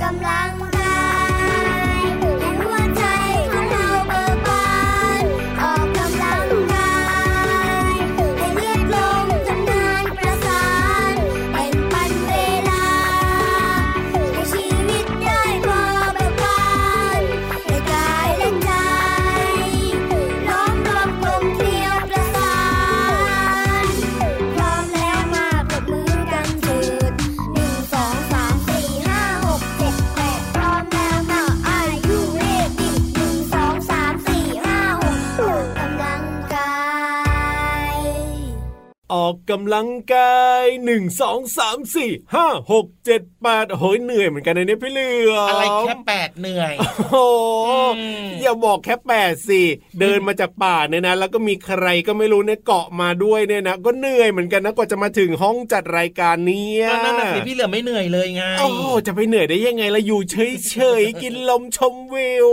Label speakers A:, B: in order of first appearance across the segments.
A: 깜깜
B: กำลังกายหนึ่งสองสามสี่ห้าหกเจ็ดแปดโอ้ยเหนื่อยเหมือนกันนะเนี่ยพี่เหลือ
C: อะไรแค่แปดเหนื่อย
B: โอ้อย่าบอกแค่แปดสิเดินมาจากป่าเนี่ยนะ แล้วก็มีใครก็ไม่รู้เนี่ยเกาะมาด้วยเนี่ยนะก็เหนื่อยเหมือนกันนะกว่าจะมาถึงห้องจัดรายการนี้
C: นั่นน่ะสิพี่เหลือไม่เหนื่อยเลยไง
B: โอ้จะไปเหนื่อยได้ยังไงล่ะอยู่เฉยๆกินลมชมวิว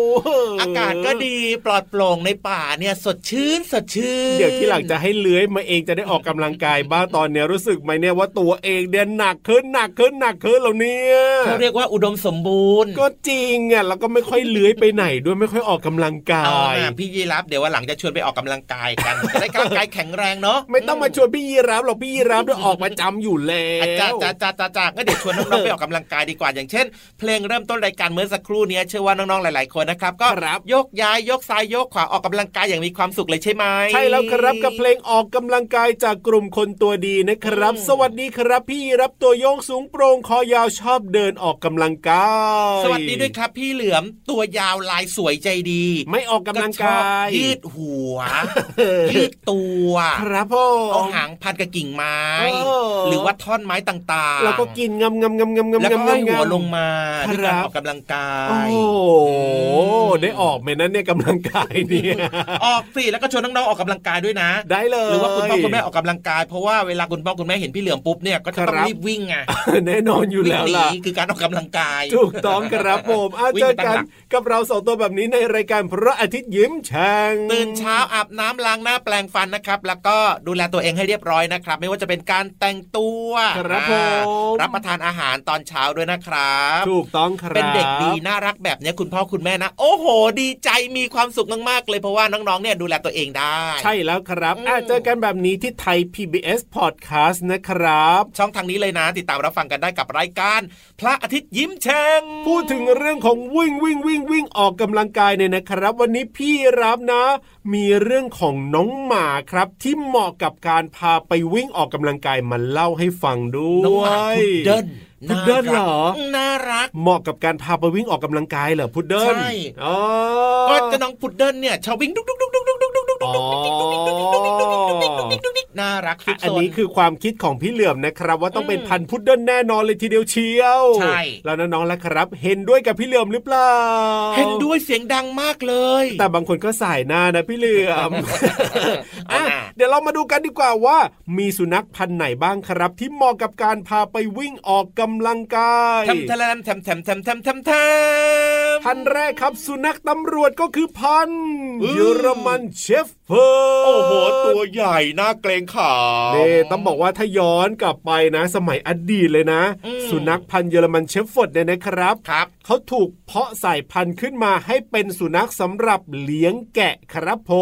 C: อากาศก็ดีปลอดโปร่งในป่าเนี่ยสดชื่นสดชื่น
B: เดี๋ยวที่หลังจะให้เลื้อยมาเองจะได้ออกกำลังกายบ้างตอนเนี้ยรู้สึกไหมเนี่ยว่าตัวเองเดินหนักขึ้นหนักขึ้นหนักขึ้นแล้วเนี่ย
C: เขาเรียกว่าอุดมสมบูรณ์
B: ก็จริงอะแล้วก็ไม่ค่อยเลื้อยไปไหนด้วยไม่ค่อยออกกำลังกาย
C: พี่ยีรับเดี๋ยวว่าหลังจะชวนไปออกกำลังกายกันจะได้ร่างกายแข็งแรงเนาะ
B: ไม่ต้องมาชวนพี่ยีรับหรอกพี่ยีรับด้วยออกมาจำอยู่แล้ว
C: จ้าจ้าจ้าจ้าจ้าก็เดี๋ยวชวนน้องๆไปออกกำลังกายดีกว่าอย่างเช่น เพลงเริ่มต้นรายการเมื่อสักครู่นี้เชื่อว่าน้องๆหลายๆคนนะครับก็ยกย้ายยกซ้ายยกขวาออกกำลังกายอย่างมีความสุขเลยใช่ไหม
B: ใช่แล้วครับกับเพลงออกกำลังกายจากกลุ่มคนตัวดีนะครับ สวัสดีครับ พี่รับตัวโยงสูงโปร่งคอยาวชอบเดินออกกำลังกาย
C: สวัสดีด้วยครับ พี่เหลือมตัวยาวลายสวยใจดี
B: ไม่ออกกำลังกาย
C: ยืดหัว ยืดตัว
B: ครับพ่อ
C: เอาหางพันกับกิ่งไม้ หรือว่าท่อนไม้ต่างๆ
B: แล้วก็กินงำงำงำงำงำ
C: แล้วก็หัวลงมาด้วยการออกกำลังกาย
B: โอ้ได้ออกไหมนั้นเนี่ยกำลังกายเนี่ย
C: ออกสิแล้วก็ชวนน้องๆออกกำลังกายด้วยนะ
B: ได้เลย
C: หรือว่าคุณพ่อคุณแม่ออกกำลังกายเพราะว่าเวลาคุณพ่อคุณแม่เห็นพี่เหลือมปุ๊บเนี่ยก็จะต้องรีบวิ่งไง
B: แน่นอนอยู่แล้วล่ะ
C: คือการออกกำลังกาย
B: ถูกต้องครับผมอาเจอกันกับเราสองตัวแบบนี้ในรายการพระอาทิตย์ยิ้มแฉ่ง
C: ตื่นเช้าอาบน้ำล้างหน้าแปลงฟันนะครับ แล้วก็ดูแลตัวเองให้เรียบร้อยนะครับ ไม่ว่าจะเป็นการแต่งตัว
B: ครับผม
C: รับประทานอาหารตอนเช้าด้วยนะครับ
B: ถูกต้องครับ
C: เป็นเด็กดีน่ารักแบบนี้คุณพ่อคุณแม่นะ โอ้โห ดีใจมีความสุขมากๆเลยเพราะว่าน้องๆเนี่ยดูแลตัวเองได้
B: ใช่แล้วครับอาเจอกันแบบนี้ที่ไทย PBS Podcast นะครับ
C: ช่องทางนี้เลยนะ ติดตามรับฟังกันได้กับรายการ พระอาทิตย์ยิ้มแฉ่ง
B: พูดถึงเรื่องของวิ่งวิ่งวิ่งวิ่งออกกำลังกายเนี่ยนะครับ วันนี้พี่รับนะ มีเรื่องของน้องหมาครับ ที่เหมาะกับการพาไปวิ่งออกกำลังกายมาเล่าให้ฟังด้วยน้องหมา
C: พุดเดิ้ล
B: พุดเดิ้ลเหรอ
C: น่ารัก
B: เหมาะกับการพาไปวิ่งออกกำลังกายเหรอพุดเดิ้ลใช่
C: ก็จะน้องพุดเดิ้ลเนี่ยชอบวิ่งดุ๊กดุ๊กดุ๊กดุ๊ก ดุ๊กดุ๊กดุ๊ก
B: อ๋อ
C: น่ารัก
B: อันนี้คือความคิดของพี่เหลื่อมนะครับ ว่าต้องเป็นพันธุ์พุดเดิ้ลแน่นอนเลยทีเดียวเชียว
C: ใช่
B: แล้วน้องๆแล้วครับ เห็นด้วยกับพี่เหลื่อมหรือเปล่า
C: เห็นด้วยเสียงดังมากเลย
B: แต่บางคนก็สายหน้านะพี่เหลื่อม
C: เอา
B: อะ
C: น่ะ
B: เดี๋ยวเรามาดูกันดีกว่าว่า มีสุนัขพันธุ์ไหนบ้างครับ ที่เหมาะกับการพาไปวิ่งออกกำลังกาย
C: ทำทะเลมทำทำทำทำทำทำ
B: พันธุ์แรกครับ สุนัขตำรวจก็คือพันธุ์
C: อืม
B: เยอรมันเชฟเฟิร์ด
C: โอ้โห ตัวใหญ่น่าเกรงขาม
B: เนี่ยต้องบอกว่าถ้าย้อนกลับไปนะ สมัยอดีตเลยนะ
C: อืม
B: สุนัขพันธุ์เยอรมันเชฟเฟิร์ดเนี่ยนะครับ
C: ครับ
B: เขาถูกเพาะสายพันธุ์ขึ้นมาให้เป็นสุนัขสำหรับเลี้ยงแกะครับผ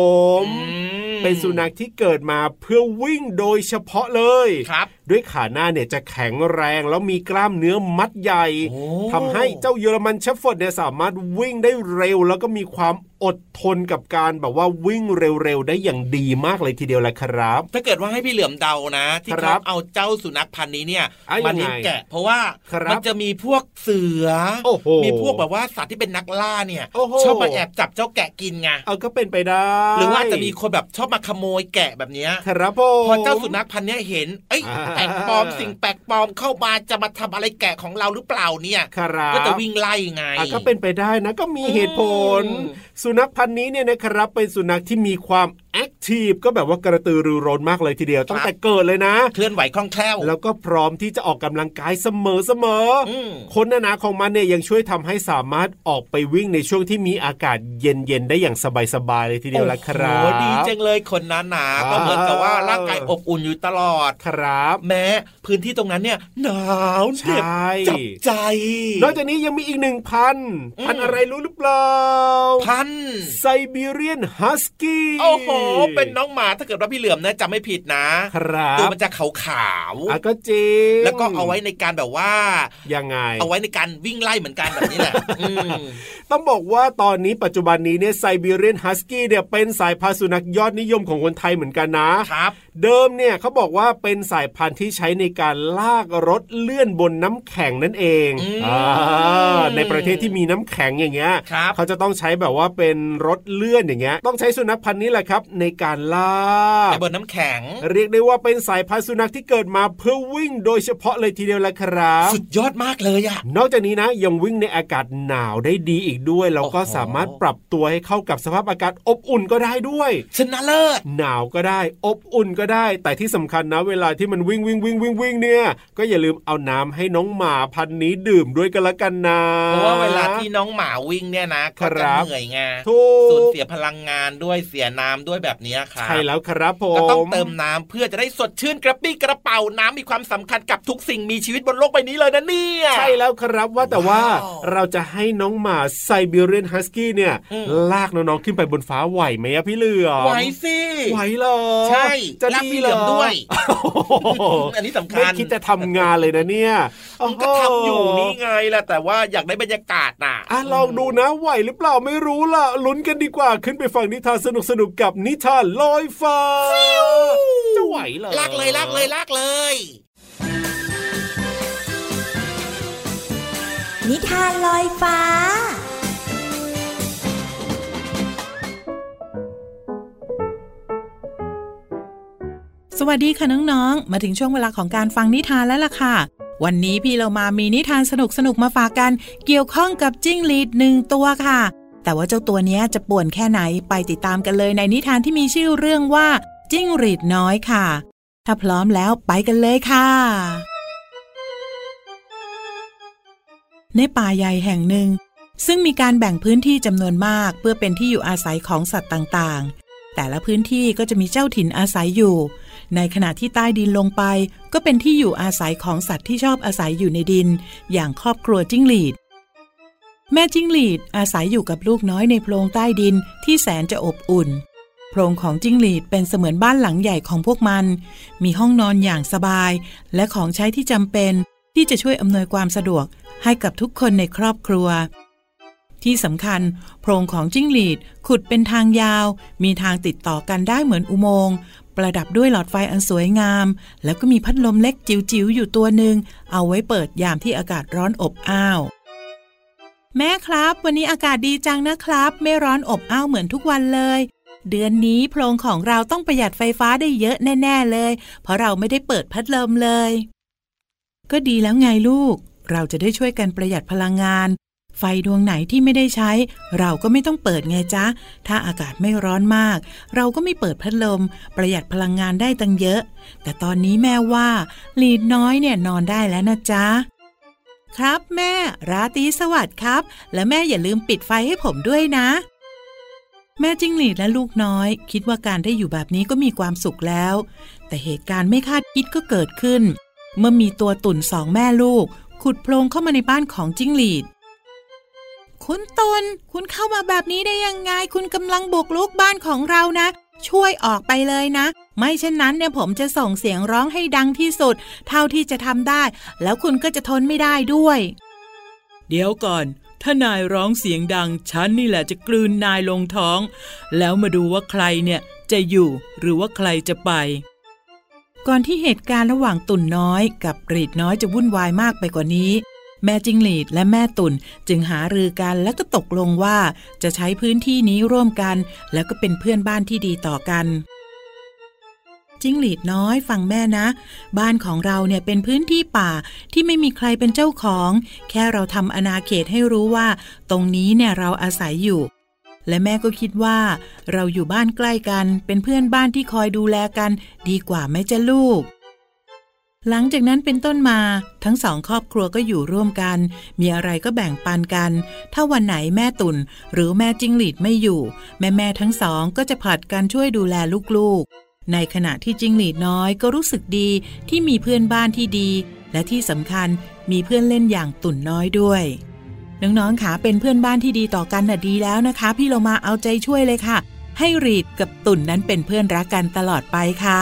B: ม
C: อืม
B: เป็นสุนัขที่เกิดมาเพื่อวิ่งโดยเฉพาะเลย
C: ครับ
B: ด้วยขาหน้าเนี่ยจะแข็งแรงแล้วมีกล้ามเนื้อมัดใหญ่
C: โอ้
B: ทำให้เจ้าเยอรมันเชฟเฟิร์ดเนี่ยสามารถวิ่งได้เร็ว แล้วก็มีความอดทนกับการแบบว่าวิ่งเร็วๆ ได้อย่างดีมากเลยทีเดียวแหละครับ
C: ถ้าเกิดว่าให้พี่เหลือมเดานะที่
B: ครั
C: เขา
B: บ
C: เอาเจ้าสุนัขพันธุ์นี้เนี่ย
B: อะ
C: มา
B: ยังไง
C: เลี้ยงแกะ เพราะว่า
B: ครับ
C: มันจะมีพวกเสือ
B: โอ้โห
C: มีพวกแบบว่าสัตว์ที่เป็นนักล่าเนี่ย
B: โอ้โห
C: ชอบมาแอบจับเจ้าแกะกินไง
B: เอาก็เป็นไปได้
C: หรือว่าจะมีคนแบบชอบมาขโมยแกะแบบเนี้ย
B: ครับผม
C: พอเจ้าสุนัขพันธุ์เนี้ยเห็นเอ้ย
B: อ่า
C: แปลกปลอมสิ่งแปลกปลอมเข้ามาจะมาทำอะไรแกะของเราหรือเปล่าเนี่ย
B: ครับ
C: ก็จะวิ่งไล่ไง
B: อะก็เป็นไปได้นะก็มีเหตุผล
C: อืม
B: สุนัขพันธุ์นี้เนี่ยนะครับเป็นสุนัขที่มีความแอค ทีฟก็แบบว่ากระตือรือร้นมากเลยทีเดียวตั้งแต่เกิดเลยนะ
C: เคลื่อนไหวคล่องแคล่ว
B: แล้วก็พร้อมที่จะออกกำลังกายเสมอเสมออ
C: อืม
B: คนนานาของมันเนี่ยยังช่วยทำให้สามารถออกไปวิ่งในช่วงที่มีอากาศเย็นๆได้อย่างสบายๆเลยทีเดียวละครั
C: โอ้
B: บ
C: โหดีจังเลยคนหนาๆก็เหมือนกับว่าร่างกายอบอุ่นอยู่ตลอด
B: ครับ
C: แม้พื้นที่ตรงนั้นเนี่ยหนาวเหน็บ
B: ใช่
C: จับใจ
B: นอกจากนี้ยังมีอีกหนึ่งพันธุ์
C: อืม
B: พันธุ์อะไรรู้หรือเปล่า
C: พัน
B: ไซบีเรียนฮัสกี้
C: โอ้โหเป็นน้องหมาถ้าเกิดว่าพี่เหลือมนะจำไม่ผิดนะครับตัวมันจะขาวๆ
B: อะก็จริง
C: แล้วก็เอาไว้ในการแบบว่า
B: ยังไง
C: เอาไว้ในการวิ่งไล่เหมือนกันแบบนี้แหละอืม
B: ต้องบอกว่าตอนนี้ปัจจุบันนี้เนี่ยไซบีเรียนฮัสกี้เนี่ยเป็นสายพันธุ์สุนัขยอดนิยมของคนไทยเหมือนกันนะ
C: ครับ
B: เดิมเนี่ยเขาบอกว่าเป็นสายพันธุ์ที่ใช้ในการลากรถเลื่อนบนน้ำแข็งนั่นเอง
C: อืม
B: อ่าในประเทศที่มีน้ำแข็งอย่างเงี้ย
C: ครับ
B: เขาจะต้องใช้แบบว่าเป็นรถเลื่อนอย่างเงี้ยต้องใช้สุนัขพันธุ์นี้แหละครับ ในการลาก
C: ไปบนน้ำแข็ง
B: เรียกได้ว่าเป็นสายพันธุ์สุนัขที่เกิดมาเพื่อวิ่งโดยเฉพาะเลยทีเดียวแหละครับ
C: สุดยอดมากเลยอะ
B: นอกจากนี้นะยังวิ่งในอากาศหนาวได้ดีอีกด้วยแล้วก็
C: โอ้โห
B: สามารถปรับตัวให้เข้ากับสภาพอากาศอบอุ่นก็ได้ด้วย
C: ชนะเลิศ
B: หนาวก็ได้ อบอุ่นก็ได้ แต่ที่สำคัญนะ เวลาที่มันวิ่งวิ่งวิ่งวิ่งวิ่งเนี่ย ก็อย่าลืมเอาน้ำให้น้องหมาพันธุ์นี้ดื่มด้วยกันละกันนะ
C: เพราะว่าเวลาที่น้องหมาวิ่งเนี่ยนะก็
B: ครั
C: จะ
B: บ
C: เหนื่อยไง
B: ถู
C: สูญ
B: ก
C: เสียพลังงานด้วยเสียน้ำด้วยแบบเนี้ยครับ
B: ใช่แล้วครับผม
C: ก็ต้องเติมน้ำเพื่อจะได้สดชื่นกระปี้กระเป๋าน้ำมีความสำคัญกับทุกสิ่งมีชีวิตบนโลกใบนี้เลยนะเนี่ย
B: ใช่แล้วครับว่าแต่ว่า
C: ว้าว
B: เราจะให้น้องหมาไซบีเรียนฮัสกี้เนี่ย
C: อืม
B: ลากน้องๆขึ้นไปบนฟ้าไหวไหมอะพี่เหลือม
C: ไหวสิ
B: ไหวเหรอ
C: ใช่
B: จะ
C: ลาก
B: ดี
C: พี่เหลือมด้วย
B: โอ้โห
C: อันนี้สำคัญ
B: ไม่คิดจะทำงานเลยนะเนี่ย
C: มันก็ทำอยู่นี่ไงแหละแต่ว่าอยากได้บรรยากาศน่ะ
B: อะลองดูนะไหวหรือเปล่าไม่รู้ล่ะลุ้นกันดีกว่าขึ้นไปฟังนิทานสนุกๆกับนิทานลอยฟ้าจะไหวเหรอ
C: ลากเลยลากเลยลากเลย
D: นิทานลอยฟ้า
E: วัสดีค่ะน้องๆ มาถึงช่วงเวลาของการฟังนิทานแล้วล่ะค่ะ วันนี้พี่เรามามีนิทานสนุกๆมาฝากกัน เกี่ยวข้องกับจิ้งหรีดหนึ่งตัวค่ะ แต่ว่าเจ้าตัวนี้จะป่วนแค่ไหนไปติดตามกันเลยในนิทานที่มีชื่อเรื่องว่า จิ้งหรีดน้อยค่ะ ถ้าพร้อมแล้วไปกันเลยค่ะ ในป่าใหญ่แห่งหนึ่ง ซึ่งมีการแบ่งพื้นที่จำนวนมาก เพื่อเป็นที่อยู่อาศัยของสัตว์ต่างๆ แต่ละพื้นที่ก็จะมีเจ้าถิ่นอาศัยอยู่ ในขณะที่ใต้ดินลงไป ก็เป็นที่อยู่อาศัยของสัตว์ที่ชอบอาศัยอยู่ในดิน อย่างครอบครัวจิ้งหรีด แม่จิ้งหรีดอาศัยอยู่กับลูกน้อยในโพรงใต้ดินที่แสนจะอบอุ่น โพรงของจิ้งหรีดเป็นเสมือนบ้านหลังใหญ่ของพวกมัน มีห้องนอนอย่างสบาย และของใช้ที่จำเป็นที่จะช่วยอำนวยความสะดวกให้กับทุกคนในครอบครัว ที่สำคัญ โพรงของจิ้งหรีดขุดเป็นทางยาว มีทางติดต่อกันได้เหมือนอุโมงค์ ประดับด้วยหลอดไฟอันสวยงาม แล้วก็มีพัดลมเล็กจิ๋วๆอยู่ตัวหนึ่งเอาไว้เปิดยามที่อากาศร้อนอบอ้าว แม่ครับ วันนี้อากาศดีจังนะครับ ไม่ร้อนอบอ้าวเหมือนทุกวันเลย เดือนนี้โพรงของเราต้องประหยัดไฟฟ้าได้เยอะแน่ ๆเลย เพราะเราไม่ได้เปิดพัดลมเลย ก็ดีแล้วไงลูก เราจะได้ช่วยกันประหยัดพลังงาน ไฟดวงไหนที่ไม่ได้ใช้ เราก็ไม่ต้องเปิดไงจ๊ะ ถ้าอากาศไม่ร้อนมาก เราก็ไม่เปิดพัดลม ประหยัดพลังงานได้ตั้งเยอะ แต่ตอนนี้แม่ว่า ลีดน้อยเนี่ยนอนได้แล้วนะจ๊ะ ครับแม่ ราตรีสวัสดิ์ครับ และแม่อย่าลืมปิดไฟให้ผมด้วยนะแม่จิ้งหรีดและลูกน้อย คิดว่าการได้อยู่แบบนี้ก็มีความสุขแล้ว แต่เหตุการณ์ไม่คาดคิดก็เกิดขึ้น เมื่อมีตัวตุ่นสองแม่ลูก ขุดโพรงเข้ามาในบ้านของจิ้งหรีด คุณตุนคุณเข้ามาแบบนี้ได้ยังไง คุณกำลังบุกลุกบ้านของเรานะ ช่วยออกไปเลยนะ ไม่เช่นนั้นเนี่ยผมจะส่งเสียงร้องให้ดังที่สุด เท่าที่จะทำได้ แล้วคุณก็จะทนไม่ได้ด้วย เดี๋ยวก่อน ถ้านายร้องเสียงดัง ฉันนี่แหละจะกลืนนายลงท้อง แล้วมาดูว่าใครเนี่ยจะอยู่หรือว่าใครจะไป ก่อนที่เหตุการณ์ระหว่างตุ่นน้อยกับกรีดน้อยจะวุ่นวายมากไปกว่านี้ แม่จิงหลีดและแม่ตุ่นจึงหารือกันและก็ตกลงว่าจะใช้พื้นที่นี้ร่วมกัน แล้วก็เป็นเพื่อนบ้านที่ดีต่อกันจิงหลีดน้อยฟังแม่นะ บ้านของเราเนี่ยเป็นพื้นที่ป่าที่ไม่มีใครเป็นเจ้าของ แค่เราทำอนาเขตให้รู้ว่า ตรงนี้เนี่ยเราอาศัยอยู่ และแม่ก็คิดว่า เราอยู่บ้านใกล้กัน เป็นเพื่อนบ้านที่คอยดูแลกัน ดีกว่าไหมจ๊ะลูก หลังจากนั้นเป็นต้นมาทั้งสองครอบครัวก็อยู่ร่วมกัน มีอะไรก็แบ่งปันกัน ถ้าวันไหนแม่ตุ่น หรือแม่จิ้งหรีดไม่อยู่ แม่แม่ทั้งสองก็จะผลัดกันช่วยดูแลลูกๆ ในขณะที่จิ้งหรีดน้อยก็รู้สึกดีที่มีเพื่อนบ้านที่ดี และที่สำคัญมีเพื่อนเล่นอย่างตุ่นน้อยด้วยน้องๆค่ะเป็นเพื่อนบ้านที่ดีต่อกันน่ะดีแล้วนะคะ พี่เรามาเอาใจช่วยเลยค่ะ ให้รีดกับตุ่นนั้นเป็นเพื่อนรักกันตลอดไปค่ะ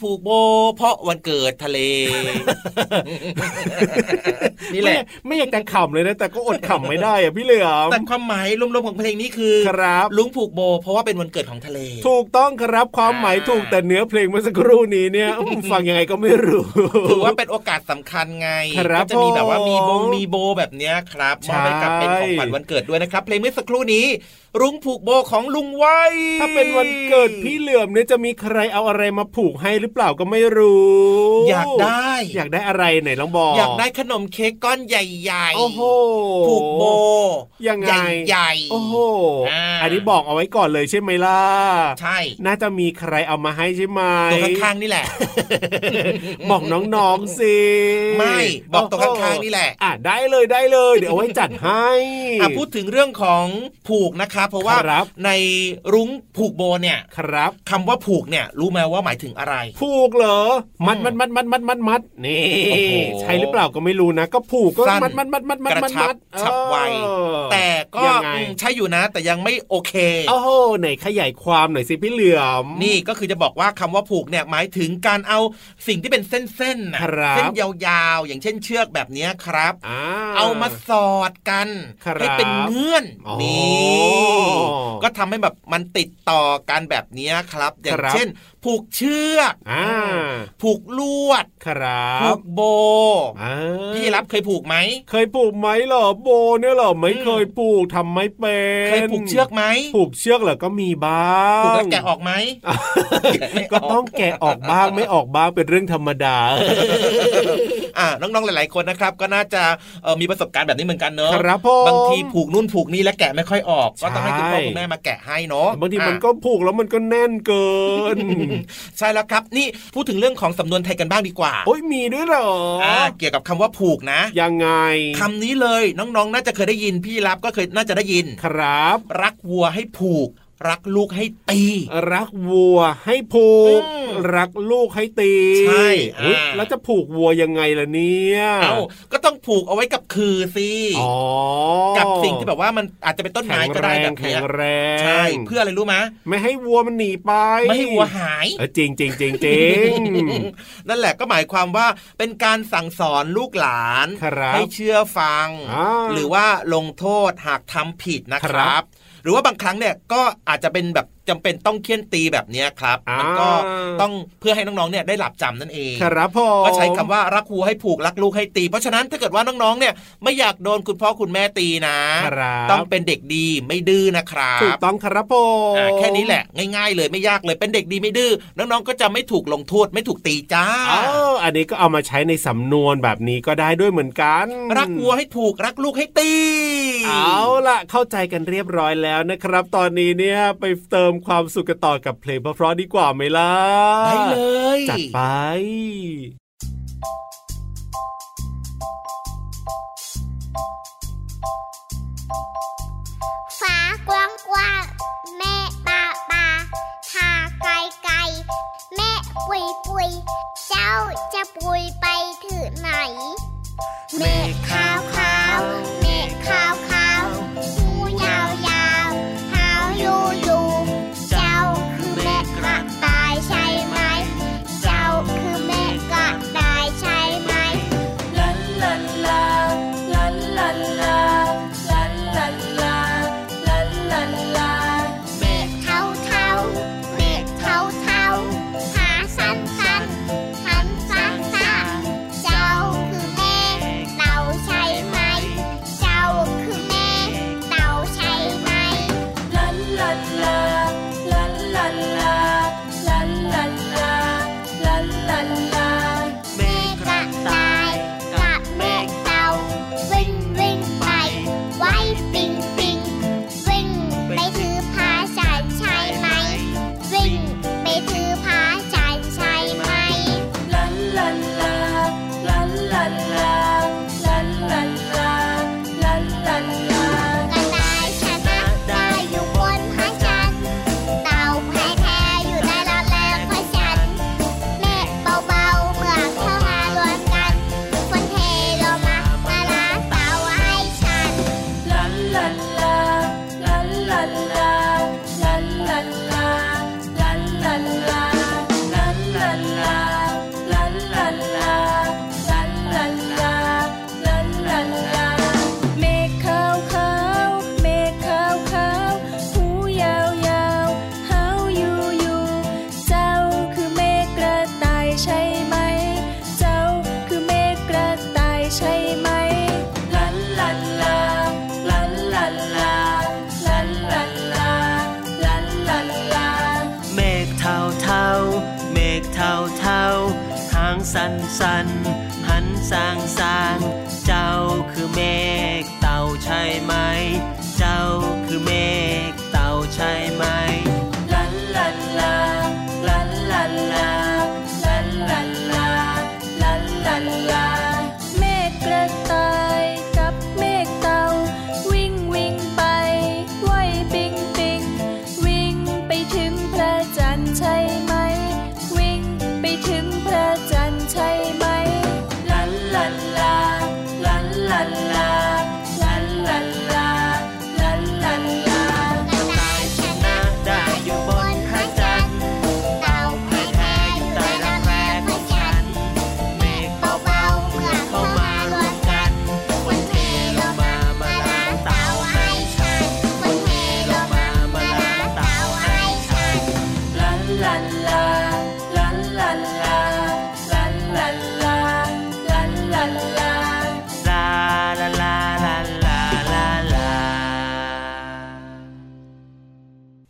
C: ผูกโบ เพราะวันเกิดทะเล นี่แหละ
B: ไม่ไม่อยากจะขำเลยนะ แต่ก็อดขำไม่ได้อะพี่เหลือม
C: แต่ความหมายรวมๆของเพลงนี้คือ
B: ครับ
C: ลุงผูกโบ เพราะว่าเป็นวันเกิดของทะเล
B: ถูกต้องครับความหมายถูกแต่เนื้อเพลงเมื่อสักครู่นี้เนี่ยฟังยังไงก็ไม่รู้
C: ถือว่าเป็นโอกาสสำคัญไง
B: ครับ
C: ก็จะมีแบบว่ามีบง
B: ผม
C: มีโบแบบเนี้ยครับ
B: ใช่
C: มอบให้กับเป็นของขวัญวันเกิดด้วยนะครับเพลงเมื่อสักครู่นี้ลุงผูกโบของลุงไว้
B: ถ้าเป็นวันเกิดพี่เหลือมเนี่ยจะมีใครเอาอะไรมาผูกให้หรือเปล่าก็ไม่รู้
C: อยากได้
B: อยากได้อะไรไหนลองบอก
C: อยากได้ขนมเค้กก้อนใหญ่ๆ
B: โอ้โห
C: ผูกโบ
B: ยังไง
C: ใหญ่ๆ
B: โอ้โห
C: อ่า
B: อันนี้บอกเอาไว้ก่อนเลยใช่ไหมล่ะ
C: ใช่
B: น่าจะมีใครเอามาให้ใช่ไหม
C: ตัวข้างๆนี่แหละ
B: บอกน้องๆสิ
C: ไม่บอกตัวข้างๆนี่แหละ
B: อะได้เลยได้เลย เดี๋ยวเอาไว้จัดให้
C: อะพูดถึงเรื่องของผูกนะคะเพราะว่า
B: ครับ
C: ในรุ้งผูกโบเนี่ย
B: ครับ
C: คำว่าผูกเนี่ยรู้ไหมว่าหมายถึงอะไร
B: ผูกเหรอมัดมัดมัดมัดมัดมัดมัดนี่
C: โอ้โห
B: ใช่หรือเปล่าก็ไม่รู้นะ ก็ผูกก็
C: สั้น
B: มัดมัดมัดมัดมัด
C: กระ
B: มัด
C: ชับ
B: มัด
C: ฉับไว
B: เออ
C: แต่ก็
B: ยังไง
C: อืมใช่อยู่นะ แต่ยังไม่โอเค
B: โอ้โหไหนขยายความหน่อยสิพี่เหลือม
C: นี่ก็คือจะบอกว่าคำว่าผูกเนี่ยหมายถึงการเอาสิ่งที่เป็นเส้นๆนะครับเส้นยาวๆ อย่างเช่นเชือกแบบเนี้ยครับ
B: อ่า
C: เอามาสอดกัน
B: ครับ
C: ให้เป็นเงื่อน
B: อ๋อ
C: นี่ก็ทำให้แบบมันติดต่อกันแบบเนี้ยครับ อย่าง
B: ครับ
C: เช่น ผูกเชือก
B: อ่า
C: ผูกลวด
B: ครั
C: ผู
B: บ
C: กโบ
B: อ่า
C: พี่รับเคยผูกไหม
B: เคยผูกไหมเหรอโบเนี่ยเหรอไม่
C: อืม
B: เคยผูกทำไม่เป็น
C: เคยผูกเชือกไหม
B: ผูกเชือกเหรอก็มีบ้าง
C: ผูกแล้วแกะออกไหมไม่ออก
B: ก็ต้องแกะออกบ้างไม่ออกบ้างเป็นเรื่องธรรมดา
C: อ่าน้องๆหลาย ๆคนนะครับ ก็น่าจะเอ่อมีประสบการณ์แบบนี้เหมือนกันเนอะ
B: ครับผม
C: บางทีผูกนู่นผูกนี่แล้วแกะไม่ค่อยออกก็ต้องให้คุณพ่อ
B: ใช่
C: คุณแม่มาแกะให้เนาะ
B: บางทีมัน
C: อะ
B: ก็ผูกแล้วมันก็แน่นเกิน
C: ใช่แล้วครับนี่พูดถึงเรื่องของสำนวนไทยกันบ้างดีกว่า
B: โอ้ยมีด้วยเหรออ
C: อ่าเกี่ยวกับคำว่าผูกนะ
B: ยังไง
C: คำนี้เลยน้องๆ น่าจะเคยได้ยินพี่รับก็เคยน่าจะได้ยิน
B: ครับ
C: รักวัวให้ผูก รักลูกให้ตี
B: รักวัวให้ผูก
C: อืม
B: รักลูกให้ตี
C: ใช่
B: อุ๊ย
C: อ่า
B: แล้วจะผูกวัวยังไงล่ะเนี่ย
C: เอ้าก็ต้องผูกเอาไว้กับคือสิ
B: อ๋อ
C: กับสิ่งที่แบบว่ามันอาจจะเป็นต้นไม้ก็ได้แบบ
B: แข็
C: เนี้ย
B: งแรง
C: ใช่เพื่ออะไรรู้ไหม
B: ไม่ให้วัวมันหนีไป
C: ไม่ให้วัวหาย
B: เออจริงจริงจริงจริง
C: นั่นแหละก็หมายความว่าเป็นการสั่งสอนลูกหลาน
B: ครับ
C: ให้เชื่อฟัง
B: อ่า
C: หรือว่าลงโทษหากทำผิดนะค
B: ครั
C: รับ
B: บ
C: หรือว่าบางครั้งเนี่ยก็อาจจะเป็นแบบ จำเป็นต้องเคี่ยนตีแบบเนี้ยครับ
B: อ่ามั
C: มันก็ต้องเพื่อให้น้องๆเนี่ยได้หลับจำนั่นเอง
B: ครับผม
C: ก็ใช้คำว่ารักวัวให้ผูกรักลูกให้ตี เพราะฉะนั้นถ้าเกิดว่าน้องๆเนี่ยไม่อยากโดนคุณพ่อคุณแม่ตีนะ
B: ครับ
C: ต้องเป็นเด็กดีไม่ดื้อนะครับ
B: ถูกต้องครับผม
C: อ่าแค่นี้แหละ ง่ายๆ เลยไม่ยากเลยเป็นเด็กดีไม่ดื้อน้องๆก็จะไม่ถูกลงโทษไม่ถูกตีจ้า
B: อ๋ออันนี้ก็เอามาใช้ในสำนวนแบบนี้ก็ได้ด้วยเหมือนกัน
C: รักวัวให้ผูกรักลูกให้ตี
B: เอาล่ะ เข้าใจกันเรียบร้อยแล้วนะครับ ตอนนี้เนี่ยไปเติมความสุขกันต่อกับเพลงเพราะๆดีกว่าไหมล่ะ
C: ได้เลย
B: จัดไป
F: ฟ้ากว้างกว้างแม่ปาปาทาไกลไกลแม่ปุยปุยเจ้าจะปุยไปถึงไหน เมฆขาวขาวเมฆขาวข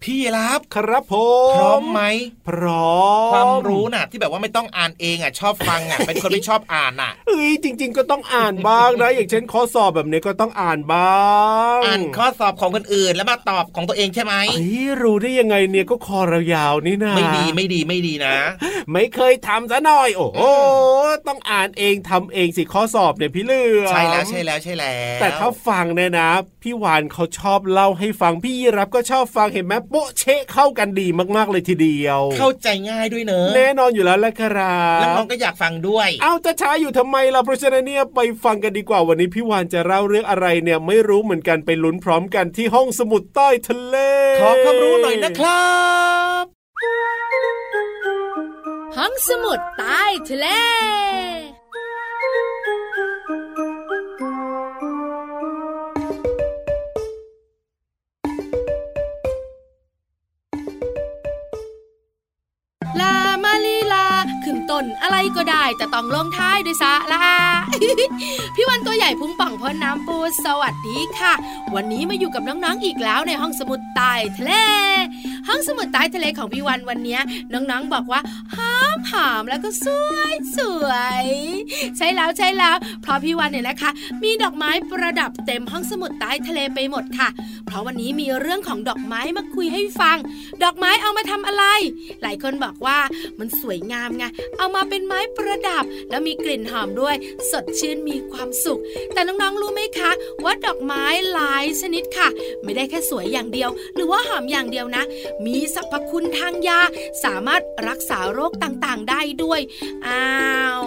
D: พี่รั
G: บ
B: ครับผม
C: พร้อมไหม
B: พร้อม
C: ความรู้น่ะ ที่แบบว่าไม่ต้องอ่านเองอะชอบฟังอะเป็นคนไม่ชอบอ่านอะ
B: เอ้ยจริง ๆ ก็ต้องอ่านบ้างนะอย่างเช่นข้อสอบแบบนี้ก็ต้องอ่านบ้าง
C: อ่านข้อสอบของคนอื่นแล้วมาตอบของตัวเองใช่ไหม
B: เอ้ยรู้ได้ยังไงเนี่ยก็คอเรายาวนี่นะ
C: ไม่ดีไม่ดีไม่ดีนะ
B: ไม่เคยทำซะหน่อย โอ้โหต้องอ่านเองทำเองสิข้อสอบเนี่ยพี่เลือ
C: ใช่แล้วใช่แล้วใช่แล้ว
B: แต่ถ้าฟังเนี่ยนะ พี่วานเขาชอบเล่าให้ฟังพี่ยีรับก็ชอบฟังเห็นไหมโป๊ะเชะเข้ากันดีมากๆเลยทีเดียว
C: เข้าใจง่ายด้วยเนอะ
B: แน่นอนอยู่แล้วแหละครั
C: แล้วน้
B: บ
C: องก็อยากฟังด้วย
B: เอาจะช้าอยู่ทำไมล่ะเพราะฉะนั้นเนี่ยไปฟังกันดีกว่าวันนี้พี่วานจะเล่าเรื่องอะไรเนี่ยไม่รู้เหมือนกันไปลุ้นพร้อมกันที่ห้องสมุดใต้ทะเล
C: ขอความรู้หน่อยนะครับ
D: ห้องสมุดใต้ทะเลล ก็ได้แต่ต้องลงท้ายด้วยซะละพี่วันตัวใหญ่พุงป่องพอน้ำปูสวัสดีค่ะ วันนี้มาอยู่กับน้องๆอีกแล้วในห้องสมุดใต้ทะเล ห้องสมุดใต้ทะเลของพี่วันวันนี้น้องๆบอกว่าฮ่า มหอมแล้วก็สวยสวย ใช่แล้วใช่แล้ว เพราะพี่วันเนี่ยนะคะ มีดอกไม้ประดับเต็มห้องสมุดใต้ทะเลไปหมดค่ะ เพราะวันนี้มีเรื่องของดอกไม้มาคุยให้ฟัง ดอกไม้เอามาทำอะไร หลายคนบอกว่ามันสวยงามไงเอามาเป็นไม้ประดับ แล้วมีกลิ่นหอมด้วย สดชื่นมีความสุข แต่น้องๆรู้ไหมคะว่าดอกไม้หลายชนิดค่ะ ไม่ได้แค่สวยอย่างเดียว หรือว่าหอมอย่างเดียวนะ มีสรรพคุณทางยา สามารถรักษาโรคต่างๆได้ด้วย อ้าว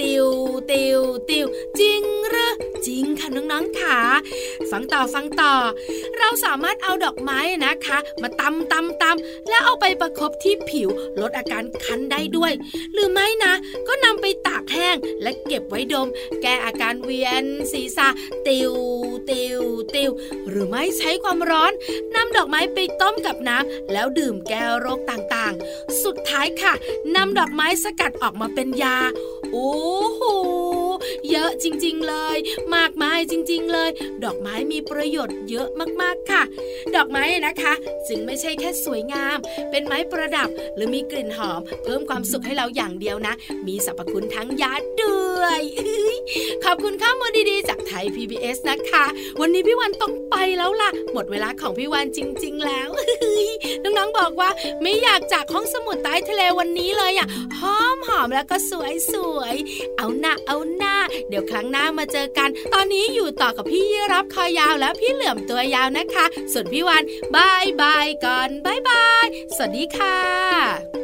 D: ติวติวติวจริงหรือจริงค่ะน้องๆค่ะฟังต่อฟังต่อ เราสามารถเอาดอกไม้นะคะ มาตำตำตำแล้วเอาไปประคบที่ผิวลดอาการคันได้ด้วย หรือไม่นะ ก็นำไปตากแห้งและเก็บไว้ดม แก้อาการเวียนศีรษะติวติวติวหรือไม่ใช้ความร้อนนำดอกไม้ไปต้มกับน้ำแล้วดื่มแก้โรคต่างๆ สุดท้ายค่ะนำดอกไม้สกัดออกมาเป็นยา โอ้โหเยอะจริงๆเลย มากมายจริง ๆ เลย ดอกไม้มีประโยชน์เยอะมากๆค่ะ ดอกไม้นะคะจึงไม่ใช่แค่สวยงาม เป็นไม้ประดับหรือมีกลิ่นหอม เพิ่มความสุขให้เราอย่างเดียวนะ มีสรรพคุณทั้งยาด้วยขอบคุณข้อมูลดี ทย PBS นะคะ วันนี้พี่วันต้องไปแล้วล่ะ หมดเวลาของพี่วันจริง ๆ แล้วน้องๆบอกว่าไม่อยากจากห้องสมุดใต้ทะเลวันนี้เลยอะหอมหอมแล้วก็สวยสวยเอาหน้าเอาหน้า เดี๋ยวครั้งหน้ามาเจอกัน ตอนนี้อยู่ต่อกับพี่รับคอยาวและพี่เหลื่อมตัวยาวนะคะ ส่วนพี่วันบายบายก่อนบายบายสวัสดีค่ะ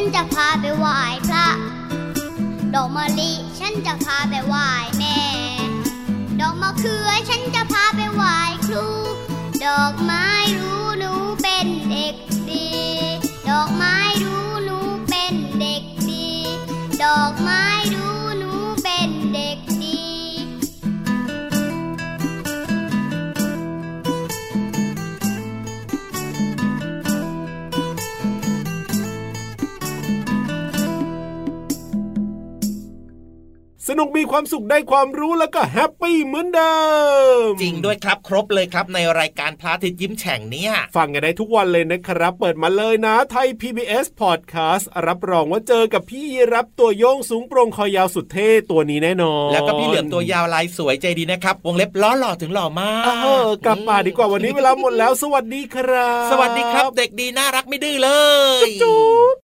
H: ฉันจะพาไปไหว้พระ ดอกมะลิ ฉันจะพาไปไหว้แม่ ดอกมะเขือ ฉันจะพาไปไหว้ครู ดอกไม้ นุกมี
A: ความสุขได้ความรู้แล้วก็แฮปปี้เหมือนเดิม
C: จริงด้วยครับครบเลยครับในรายการพระอาทิตย์ยิ้มแฉ่งเนี่ย
A: ฟังกันได้ทุกวันเลยนะครับ เปิดมาเลยนะไทย PBS Podcast รับรองว่าเจอกับพี่รับตัวโยงสูงโปร่งคอยาวสุดเท่ตัวนี้แน่นอน
C: แล้วก็พี่เหลือมตัวยาวลายสวยใจดีนะครับ วงเล็บล้อหล่อถึงหล่อมาก
A: เออกลับมาดีกว่าวันนี้เวลาหมดแล้ว สวัสดีครับ
C: สวัสดีครับ เด็กดีน่ารักไม่ดื้อเลย
A: จุ๊บ